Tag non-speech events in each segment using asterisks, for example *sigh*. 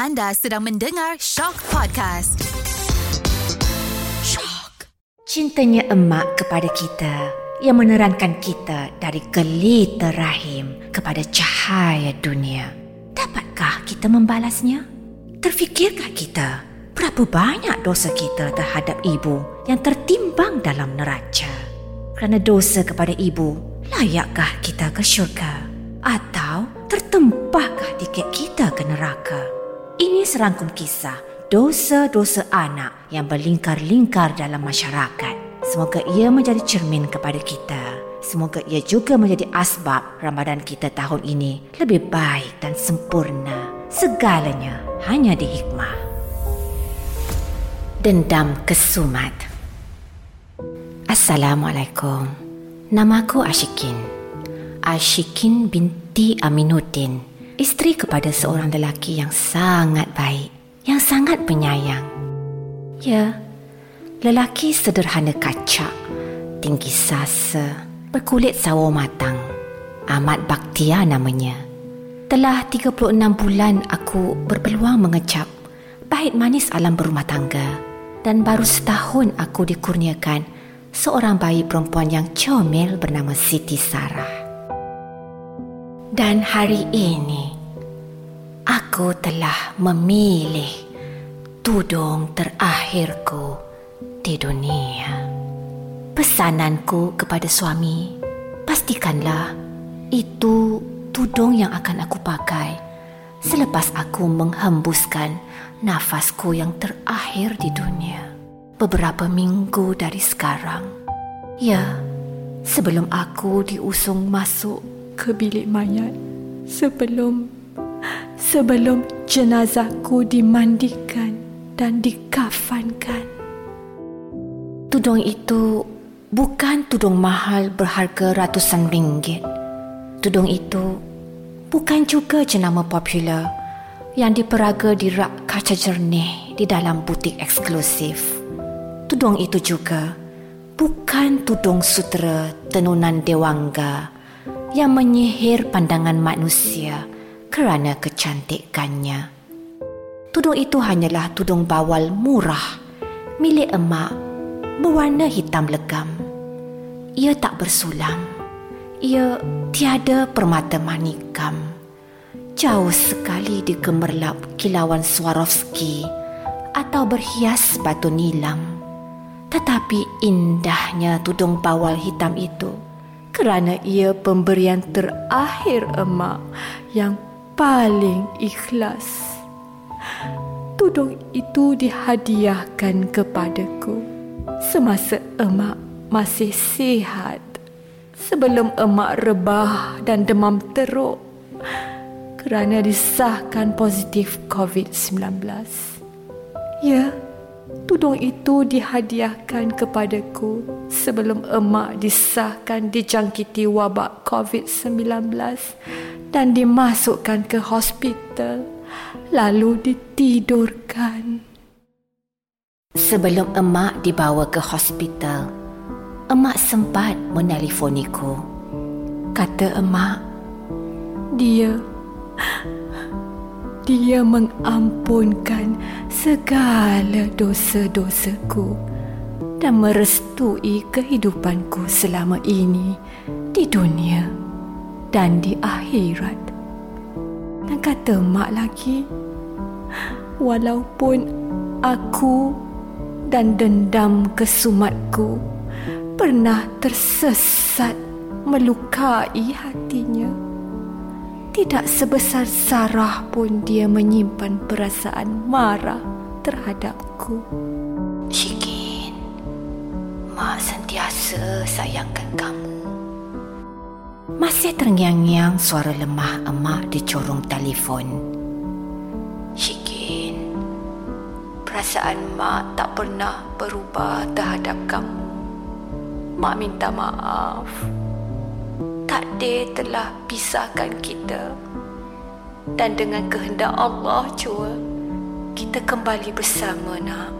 Anda sedang mendengar Shock Podcast. Shock. Cintanya emak kepada kita yang menerangkan kita dari gelita rahim kepada cahaya dunia. Dapatkah kita membalasnya? Terfikirkah kita berapa banyak dosa kita terhadap ibu yang tertimbang dalam neraca? Kerana dosa kepada ibu, layakkah kita ke syurga? Atau tertempahkah tiket kita ke neraka? Ini serangkum kisah dosa-dosa anak yang berlingkar-lingkar dalam masyarakat. Semoga ia menjadi cermin kepada kita. Semoga ia juga menjadi asbab Ramadan kita tahun ini lebih baik dan sempurna. Segalanya hanya di hikmah. Dendam Kesumat Assalamualaikum. Namaku Ashikin. Ashikin binti Aminuddin isteri kepada seorang lelaki yang sangat baik, yang sangat penyayang. Ya, lelaki sederhana kacak, tinggi sasa, berkulit sawo matang. Amat Baktia namanya. Telah 36 bulan aku berpeluang mengecap baik manis alam berumah tangga dan baru setahun aku dikurniakan seorang bayi perempuan yang comel bernama Siti Sarah. Dan hari ini aku telah memilih tudung terakhirku di dunia. Pesananku kepada suami, pastikanlah itu tudung yang akan aku pakai selepas aku menghembuskan nafasku yang terakhir di dunia beberapa minggu dari sekarang. Ya, sebelum aku diusung masuk ke bilik mayat sebelum sebelum jenazahku dimandikan dan dikafankan. Tudung itu bukan tudung mahal berharga ratusan ringgit. Tudung itu bukan juga jenama popular yang diperaga di rak kaca jernih di dalam butik eksklusif. Tudung itu juga bukan tudung sutera tenunan dewangga yang menyihir pandangan manusia kerana kecantikannya. Tudung itu hanyalah tudung bawal murah milik emak berwarna hitam legam. Ia tak bersulam. Ia tiada permata manikam. Jauh sekali digemerlap kilauan Swarovski atau berhias batu nilam. Tetapi indahnya tudung bawal hitam itu kerana ia pemberian terakhir emak yang paling ikhlas. Tudung itu dihadiahkan kepadaku semasa emak masih sihat. Sebelum emak rebah dan demam teruk kerana disahkan positif COVID-19. Ya, tudung itu dihadiahkan kepadaku sebelum emak disahkan dijangkiti wabak COVID-19 dan dimasukkan ke hospital lalu ditidurkan. Sebelum emak dibawa ke hospital, emak sempat menelefoniku. Kata emak, dia dia mengampunkan segala dosa-dosaku dan merestui kehidupanku selama ini di dunia dan di akhirat. Dan kata mak lagi, walaupun aku dan dendam kesumatku pernah tersesat melukai hatinya, tidak sebesar Sarah pun dia menyimpan perasaan marah terhadapku. Shikin, mak sentiasa sayangkan kamu. Masih terngiang-ngiang suara lemah emak di corong telefon. Shikin, perasaan mak tak pernah berubah terhadap kamu. Mak minta maaf. Takdir telah pisahkan kita. Dan dengan kehendak Allah jua, kita kembali bersama nak.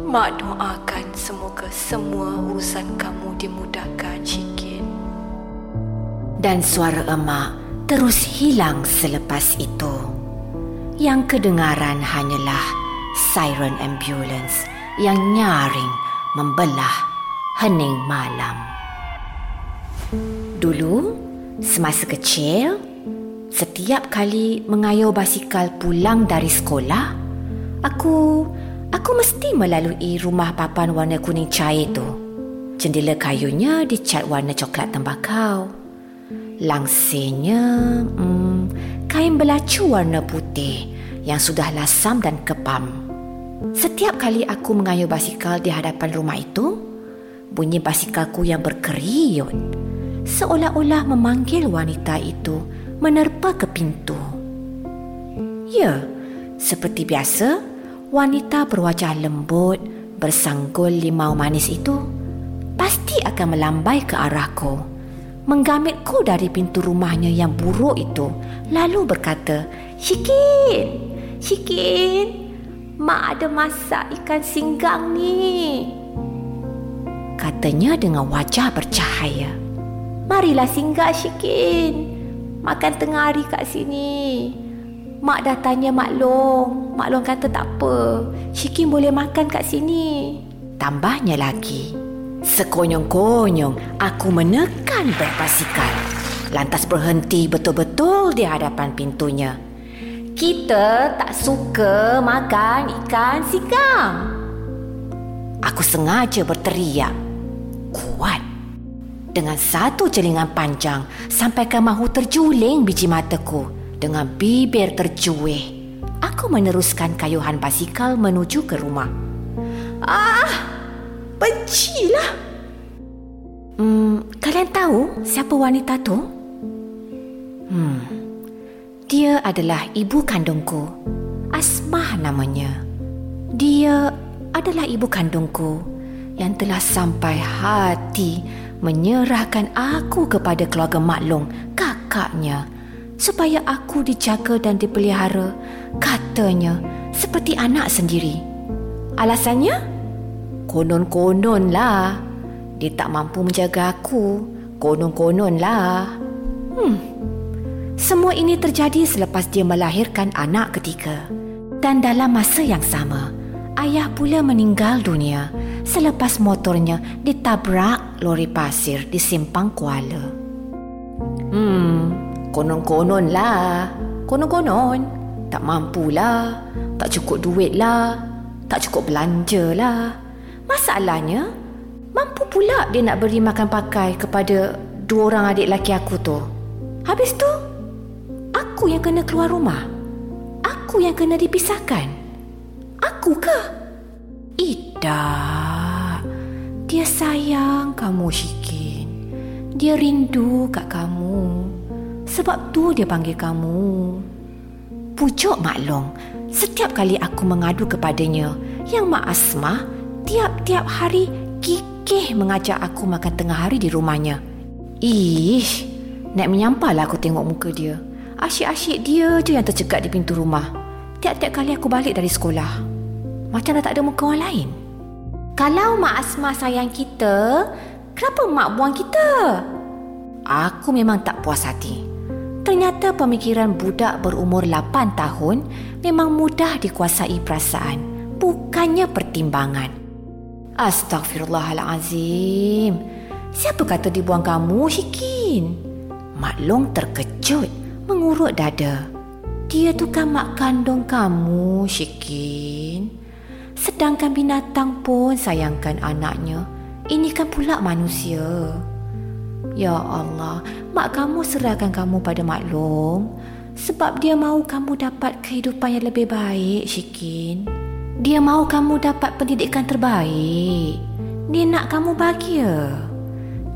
Mak doakan semoga semua urusan kamu dimudahkan, Shikin dan suara emak terus hilang selepas itu. Yang kedengaran hanyalah siren ambulans yang nyaring membelah hening malam. Dulu, semasa kecil, setiap kali mengayuh basikal pulang dari sekolah, aku aku mesti melalui rumah papan warna kuning cair tu. Jendela kayunya dicat warna coklat tembakau. Langsirnya, hmm, kain belacu warna putih yang sudah lasam dan kepam. Setiap kali aku mengayuh basikal di hadapan rumah itu, bunyi basikalku yang berkeriut seolah-olah memanggil wanita itu menerpa ke pintu. Ya, seperti biasa, wanita berwajah lembut bersanggul limau manis itu pasti akan melambai ke arahku menggamitku dari pintu rumahnya yang buruk itu lalu berkata, Syikin, Syikin, Mak ada masak ikan singgang ni. Katanya dengan wajah bercahaya. Marilah singgah Syikin. Makan tengah hari kat sini. Mak dah tanya Mak Long. Mak Long kata tak apa. Syikin boleh makan kat sini. Tambahnya lagi. Sekonyong-konyong aku menekan beg basikal. Lantas berhenti betul-betul di hadapan pintunya. Kita tak suka makan ikan singkang. Aku sengaja berteriak. Kuat. Dengan satu celingan panjang sampai ke mahu terjuling biji mataku dengan bibir terjuih. Aku meneruskan kayuhan basikal menuju ke rumah. Ah! Bencilah. Hmm, kalian tahu siapa wanita tu? Hmm. Dia adalah ibu kandungku. Asmah namanya. Dia adalah ibu kandungku yang telah sampai hati menyerahkan aku kepada keluarga maklum kakaknya supaya aku dijaga dan dipelihara katanya seperti anak sendiri. Alasannya? Konon-konon lah. Dia tak mampu menjaga aku. Konon-konon lah. Hmm. Semua ini terjadi selepas dia melahirkan anak ketiga. Dan dalam masa yang sama, ayah pula meninggal dunia selepas motornya ditabrak lori pasir di simpang Kuala. Hmm, konon-konon lah. Konon-konon. Tak mampulah. Tak cukup duit lah. Tak cukup belanja lah. Masalahnya, mampu pula dia nak beri makan pakai kepada dua orang adik lelaki aku tu. Habis tu, aku yang kena keluar rumah. Aku yang kena dipisahkan. Aku ke? Tidak. Dia sayang kamu, Syikin. Dia rindu kat kamu. Sebab tu dia panggil kamu. Pujuk Mak Long. Setiap kali aku mengadu kepadanya, yang Mak Asmah tiap-tiap hari kikih mengajak aku makan tengah hari di rumahnya. Ish, nak menyampahlah aku tengok muka dia. Asyik-asyik dia je yang tercegat di pintu rumah. Tiap-tiap kali aku balik dari sekolah. Macam dah tak ada muka orang lain. Kalau Mak Asma sayang kita, kenapa Mak buang kita? Aku memang tak puas hati. Ternyata pemikiran budak berumur 8 tahun memang mudah dikuasai perasaan, bukannya pertimbangan. Astaghfirullahalazim. Siapa kata dibuang kamu, Syikin? Mak Long terkejut, mengurut dada. Dia tu kan mak kandung kamu, Syikin. Sedangkan binatang pun sayangkan anaknya. Ini kan pula manusia. Ya Allah, mak kamu serahkan kamu pada Mak Long sebab dia mahu kamu dapat kehidupan yang lebih baik, Syikin. Dia mahu kamu dapat pendidikan terbaik. Dia nak kamu bahagia.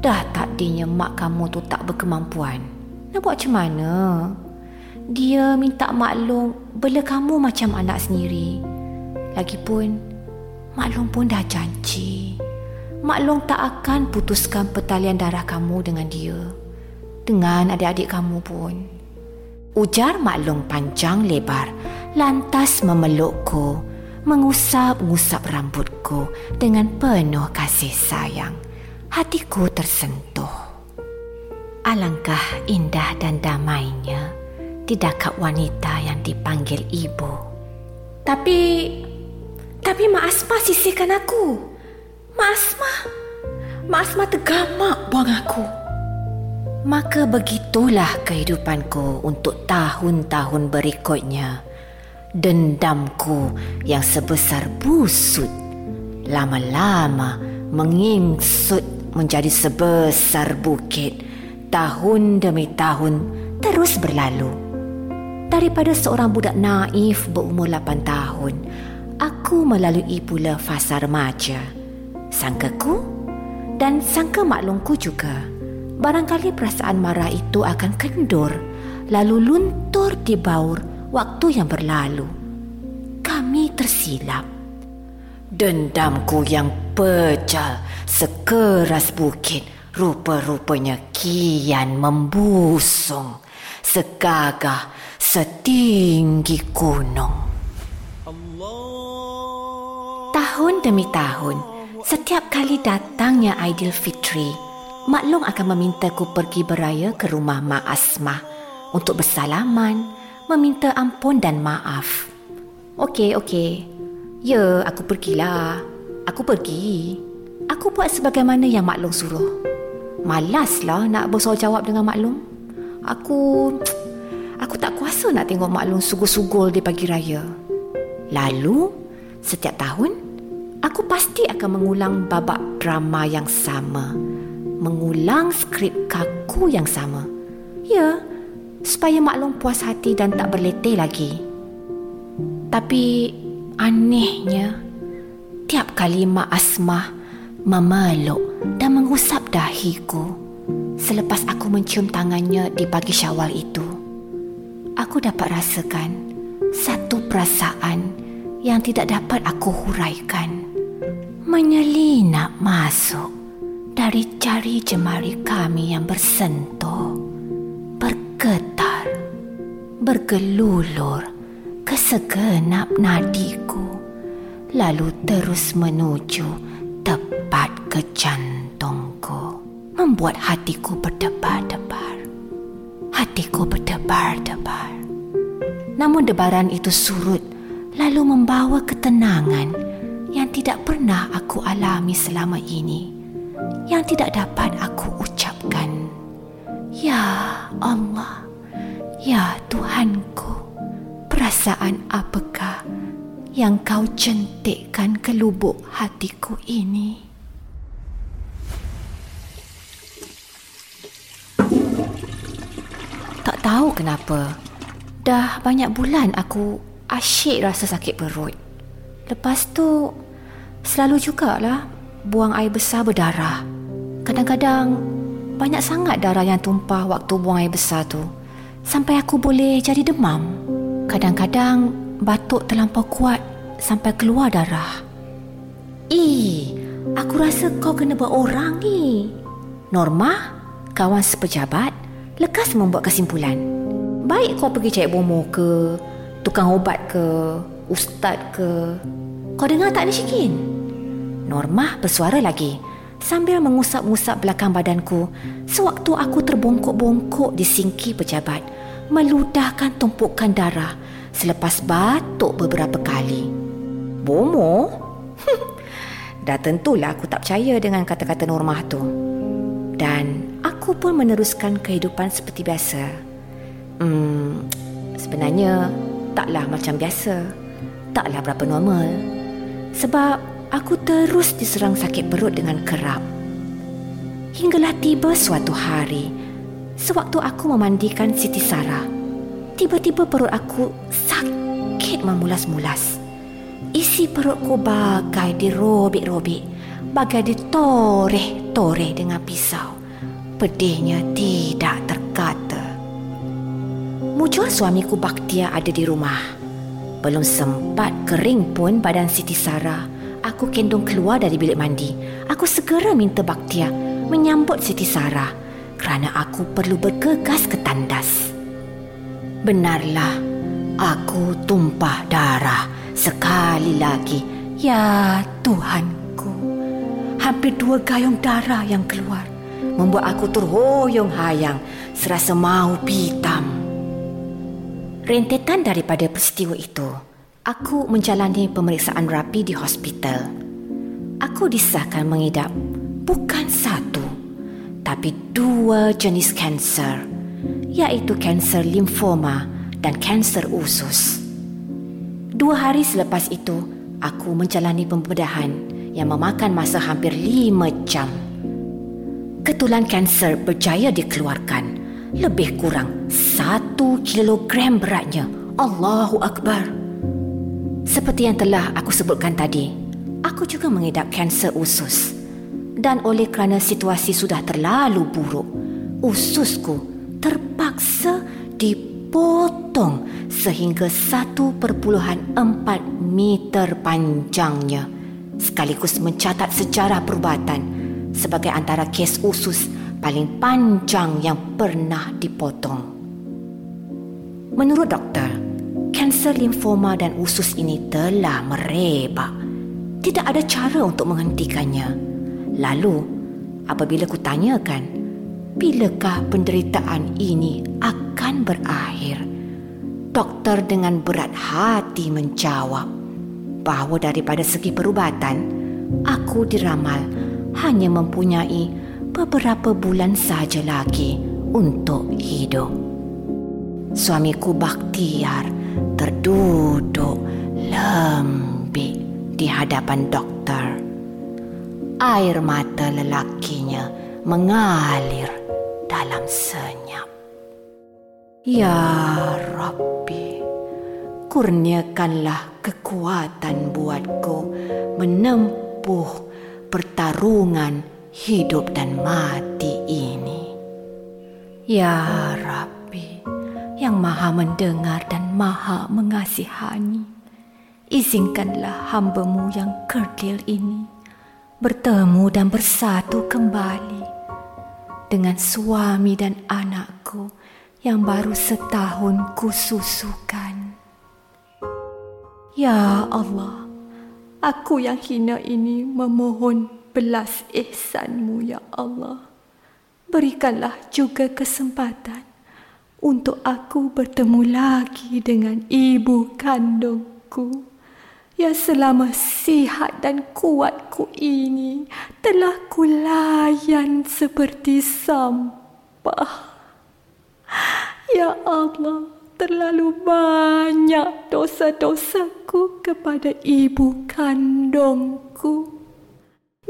Dah takdirnya mak kamu tu tak berkemampuan. Nak buat macam mana? Dia minta maklum bela kamu macam anak sendiri. Lagipun, maklum pun dah janji. Maklum tak akan putuskan pertalian darah kamu dengan dia. Dengan adik-adik kamu pun. Ujar maklum panjang lebar lantas memelukku mengusap-ngusap rambutku dengan penuh kasih sayang. Hatiku tersentuh. Alangkah indah dan damainya di dekat wanita yang dipanggil ibu. Tapi, tapi Mak Asma sisihkan aku. Mak Asma, Mak Asma tergamak buang aku. Maka begitulah kehidupanku untuk tahun-tahun berikutnya. Dendamku yang sebesar busut lama-lama mengingsut menjadi sebesar bukit. Tahun demi tahun terus berlalu. Daripada seorang budak naif berumur 8 tahun, aku melalui pula fasa remaja. Sangkaku dan sangka maklumku juga, barangkali perasaan marah itu akan kendur lalu luntur di baur waktu yang berlalu. Kami tersilap. Dendamku yang pecah sekeras bukit rupa-rupanya kian membusung segagah setinggi gunung. Tahun demi tahun, setiap kali datangnya Aidilfitri, Maklum akan memintaku pergi beraya ke rumah Mak Asmah untuk bersalaman, meminta ampun dan maaf. Okey, okey. Ya, aku pergilah. Aku pergi. Aku buat sebagaimana yang maklum suruh. Malaslah nak bersoal jawab dengan maklum. Aku... Aku tak kuasa nak tengok maklum sugul-sugul di pagi raya. Lalu, setiap tahun, aku pasti akan mengulang babak drama yang sama. Mengulang skrip kaku yang sama. Ya, supaya maklum puas hati dan tak berletih lagi. Tapi Anehnya, tiap kali Mak Asmah memeluk dan mengusap dahiku selepas aku mencium tangannya di pagi syawal itu, aku dapat rasakan satu perasaan yang tidak dapat aku huraikan. Menyelinap masuk dari jari jemari kami yang bersentuh, bergetar, bergelulur, ke segenap nadiku lalu terus menuju tepat ke jantungku membuat hatiku berdebar-debar. Hatiku berdebar-debar. Namun debaran itu surut lalu membawa ketenangan yang tidak pernah aku alami selama ini yang tidak dapat aku ucapkan ya Allah ya Tuhanku perasaan apakah yang kau centikkan ke lubuk hatiku ini? Tak tahu kenapa. Dah banyak bulan aku asyik rasa sakit perut. Lepas tu, selalu jugalah buang air besar berdarah. Kadang-kadang, banyak sangat darah yang tumpah waktu buang air besar tu. Sampai aku boleh jadi demam. Kadang-kadang batuk terlampau kuat sampai keluar darah. Eh, aku rasa kau kena buat orang ni. Norma, kawan sepejabat, lekas membuat kesimpulan. Baik kau pergi cari bomo ke, tukang ubat ke, ustaz ke. Kau dengar tak ni Syikin? Norma bersuara lagi sambil mengusap-ngusap belakang badanku sewaktu aku terbongkok-bongkok di singki pejabat meludahkan tumpukan darah selepas batuk beberapa kali. Bomo? *laughs* Dah tentulah aku tak percaya dengan kata-kata Normah tu. Dan aku pun meneruskan kehidupan seperti biasa. Hmm, sebenarnya taklah macam biasa. Taklah berapa normal. Sebab aku terus diserang sakit perut dengan kerap. Hinggalah tiba suatu hari Sewaktu aku memandikan Siti Sarah, tiba-tiba perut aku sakit memulas-mulas. Isi perutku bagai dirobek-robek, bagai ditoreh-toreh dengan pisau. Pedihnya tidak terkata. Mujur suamiku Baktia ada di rumah. Belum sempat kering pun badan Siti Sarah, aku kendung keluar dari bilik mandi. Aku segera minta Baktia menyambut Siti Sarah kerana aku perlu bergegas ke tandas. Benarlah, aku tumpah darah sekali lagi. Ya Tuhanku, hampir dua gayung darah yang keluar membuat aku terhoyong-hayang serasa mau pitam. Rentetan daripada peristiwa itu, aku menjalani pemeriksaan rapi di hospital. Aku disahkan mengidap bukan satu, tapi dua jenis kanser, iaitu kanser limfoma dan kanser usus. Dua hari selepas itu, aku menjalani pembedahan yang memakan masa hampir lima jam. Ketulan kanser berjaya dikeluarkan lebih kurang satu kilogram beratnya. Allahu Akbar. Seperti yang telah aku sebutkan tadi, aku juga mengidap kanser usus. Dan oleh kerana situasi sudah terlalu buruk, ususku terpaksa dipotong sehingga 1.4 meter panjangnya sekaligus mencatat sejarah perubatan sebagai antara kes usus paling panjang yang pernah dipotong. Menurut doktor, kanser limfoma dan usus ini telah merebak. Tidak ada cara untuk menghentikannya. Lalu, apabila kutanyakan, bilakah penderitaan ini akan berakhir? Doktor dengan berat hati menjawab bahawa daripada segi perubatan, aku diramal hanya mempunyai beberapa bulan saja lagi untuk hidup. Suamiku Bakhtiar terduduk lembik di hadapan doktor. Air mata lelakinya mengalir dalam senyap. Ya Rabbi, kurniakanlah kekuatan buatku menempuh pertarungan hidup dan mati ini. Ya Rabbi, yang maha mendengar dan maha mengasihani, izinkanlah hambamu yang kerdil ini bertemu dan bersatu kembali dengan suami dan anakku yang baru setahun kususukan. Ya Allah, aku yang hina ini memohon belas ihsanmu ya Allah. Berikanlah juga kesempatan untuk aku bertemu lagi dengan ibu kandungku yang selama sihat dan kuatku ini telah kulayan seperti sampah. Ya Allah, terlalu banyak dosa-dosaku kepada ibu kandungku.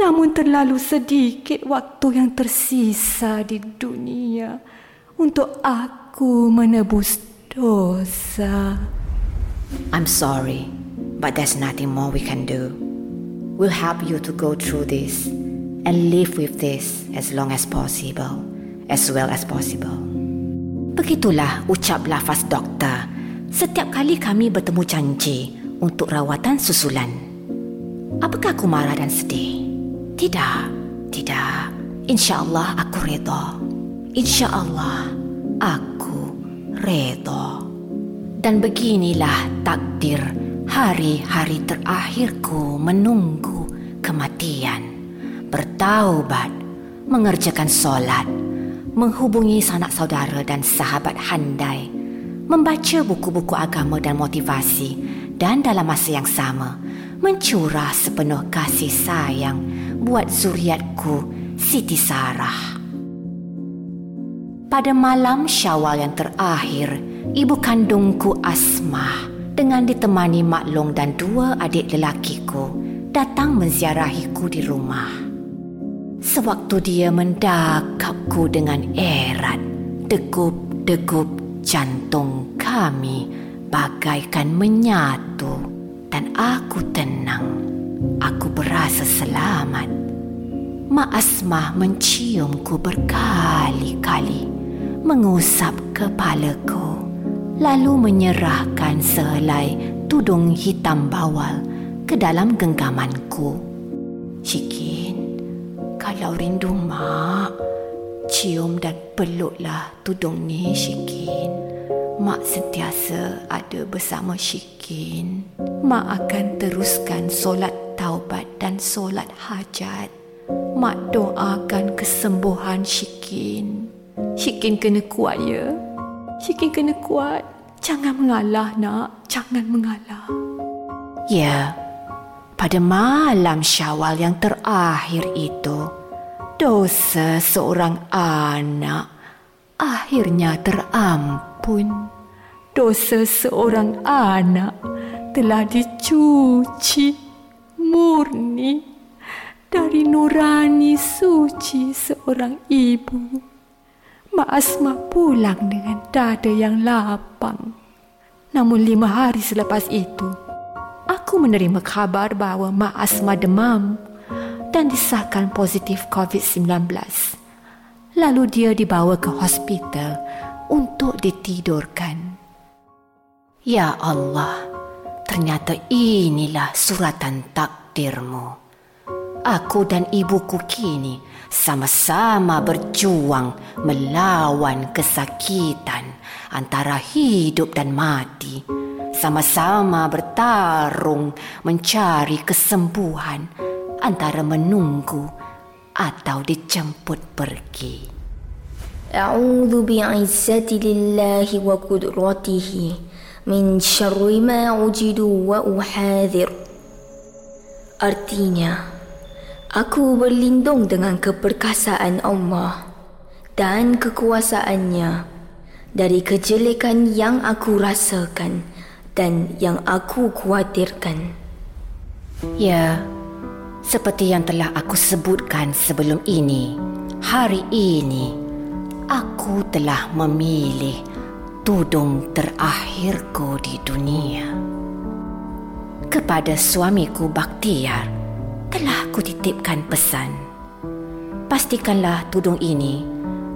Namun terlalu sedikit waktu yang tersisa di dunia untuk aku menebus dosa. I'm sorry, but there's nothing more we can do. We'll help you to go through this and live with this as long as possible, as well as possible. Begitulah ucap lafaz doktor setiap kali kami bertemu janji untuk rawatan susulan. Apakah aku marah dan sedih? Tidak, tidak. Insya Allah aku reda. Insya Allah aku reda. Dan beginilah takdir hari-hari terakhirku menunggu kematian. Bertaubat, mengerjakan solat, menghubungi sanak saudara dan sahabat handai, membaca buku-buku agama dan motivasi dan dalam masa yang sama, mencurah sepenuh kasih sayang buat zuriatku Siti Sarah. Pada malam Syawal yang terakhir, ibu kandungku Asmah dengan ditemani Mak Long dan dua adik lelakiku datang menziarahiku di rumah. Sewaktu dia mendakapku dengan erat, degup-degup jantung kami bagaikan menyatu dan aku tenang aku berasa selamat. Mak Asmah menciumku berkali-kali, mengusap kepalaku, lalu menyerahkan sehelai tudung hitam bawal ke dalam genggamanku. Cikin, kalau rindu mak, cium dan peluklah tudung ni, Cikin. Mak sentiasa ada bersama Syikin. Mak akan teruskan solat taubat dan solat hajat. Mak doakan kesembuhan Syikin. Syikin kena kuat ya. Syikin kena kuat. Jangan mengalah nak, jangan mengalah. Ya, pada malam syawal yang terakhir itu, dosa seorang anak akhirnya terampun. Dosa seorang anak telah dicuci murni dari nurani suci seorang ibu. Mak Asma pulang dengan dada yang lapang. Namun lima hari selepas itu, aku menerima kabar bahawa Mak Asma demam dan disahkan positif COVID-19. Lalu dia dibawa ke hospital untuk ditidurkan. Ya Allah, ternyata inilah suratan takdirmu. Aku dan ibuku kini sama-sama berjuang melawan kesakitan antara hidup dan mati. Sama-sama bertarung mencari kesembuhan antara menunggu atau dijemput pergi. أعوذ بعزة الله وقدرته من شر ما أجد وأحاذر Artinya, Aku berlindung dengan keperkasaan Allah dan kekuasaannya dari kejelekan yang aku rasakan dan yang aku khawatirkan. Ya, seperti yang telah aku sebutkan sebelum ini, hari ini aku telah memilih tudung terakhirku di dunia. Kepada suamiku Baktiar, telah kutitipkan pesan. Pastikanlah tudung ini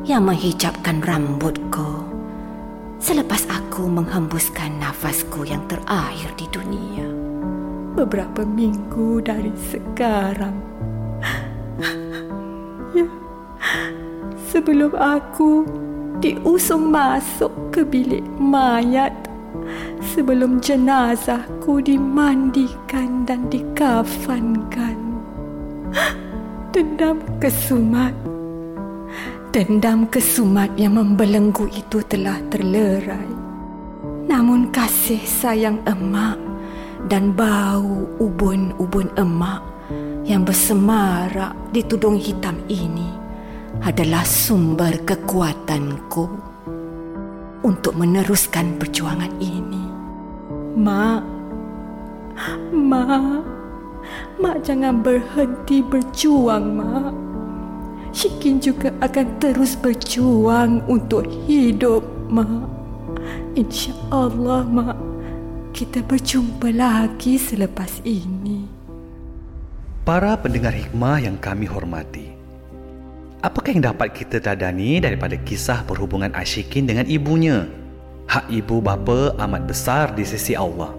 yang menghijabkan rambutku selepas aku menghembuskan nafasku yang terakhir di dunia. Beberapa minggu dari sekarang. *laughs* ya. Sebelum aku diusung masuk ke bilik mayat sebelum jenazahku dimandikan dan dikafankan. Dendam kesumat Dendam kesumat yang membelenggu itu telah terlerai Namun kasih sayang emak Dan bau ubun-ubun emak Yang bersemarak di tudung hitam ini Adalah sumber kekuatanku Untuk meneruskan perjuangan ini Mak Mak Mak jangan berhenti berjuang, Mak. Syikin juga akan terus berjuang untuk hidup, Mak. Insya Allah, Mak. Kita berjumpa lagi selepas ini. Para pendengar hikmah yang kami hormati. Apakah yang dapat kita tadani daripada kisah perhubungan Ashikin dengan ibunya? Hak ibu bapa amat besar di sisi Allah.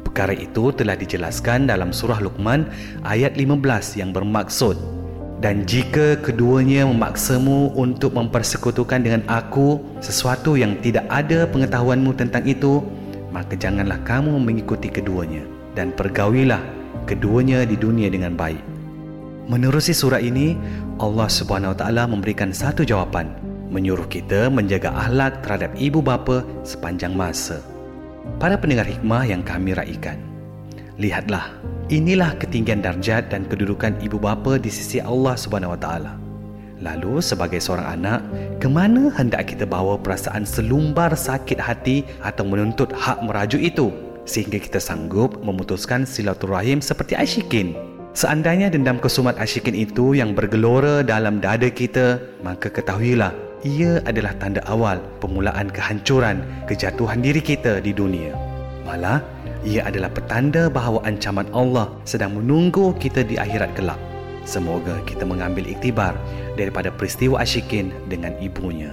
Perkara itu telah dijelaskan dalam surah Luqman ayat 15 yang bermaksud dan jika keduanya memaksamu untuk mempersekutukan dengan aku sesuatu yang tidak ada pengetahuanmu tentang itu maka janganlah kamu mengikuti keduanya dan pergaulilah keduanya di dunia dengan baik. Menerusi surah ini, Allah Subhanahu Wa Taala memberikan satu jawapan, menyuruh kita menjaga akhlak terhadap ibu bapa sepanjang masa. Para pendengar hikmah yang kami raikan. Lihatlah, inilah ketinggian darjat dan kedudukan ibu bapa di sisi Allah Subhanahu Wa Taala. Lalu sebagai seorang anak, ke mana hendak kita bawa perasaan selumbar sakit hati atau menuntut hak merajuk itu sehingga kita sanggup memutuskan silaturahim seperti Ashikin? Seandainya dendam kesumat Ashikin itu yang bergelora dalam dada kita, maka ketahuilah ia adalah tanda awal permulaan kehancuran kejatuhan diri kita di dunia. Malah, ia adalah petanda bahawa ancaman Allah sedang menunggu kita di akhirat kelak. Semoga kita mengambil iktibar daripada peristiwa Ashikin dengan ibunya.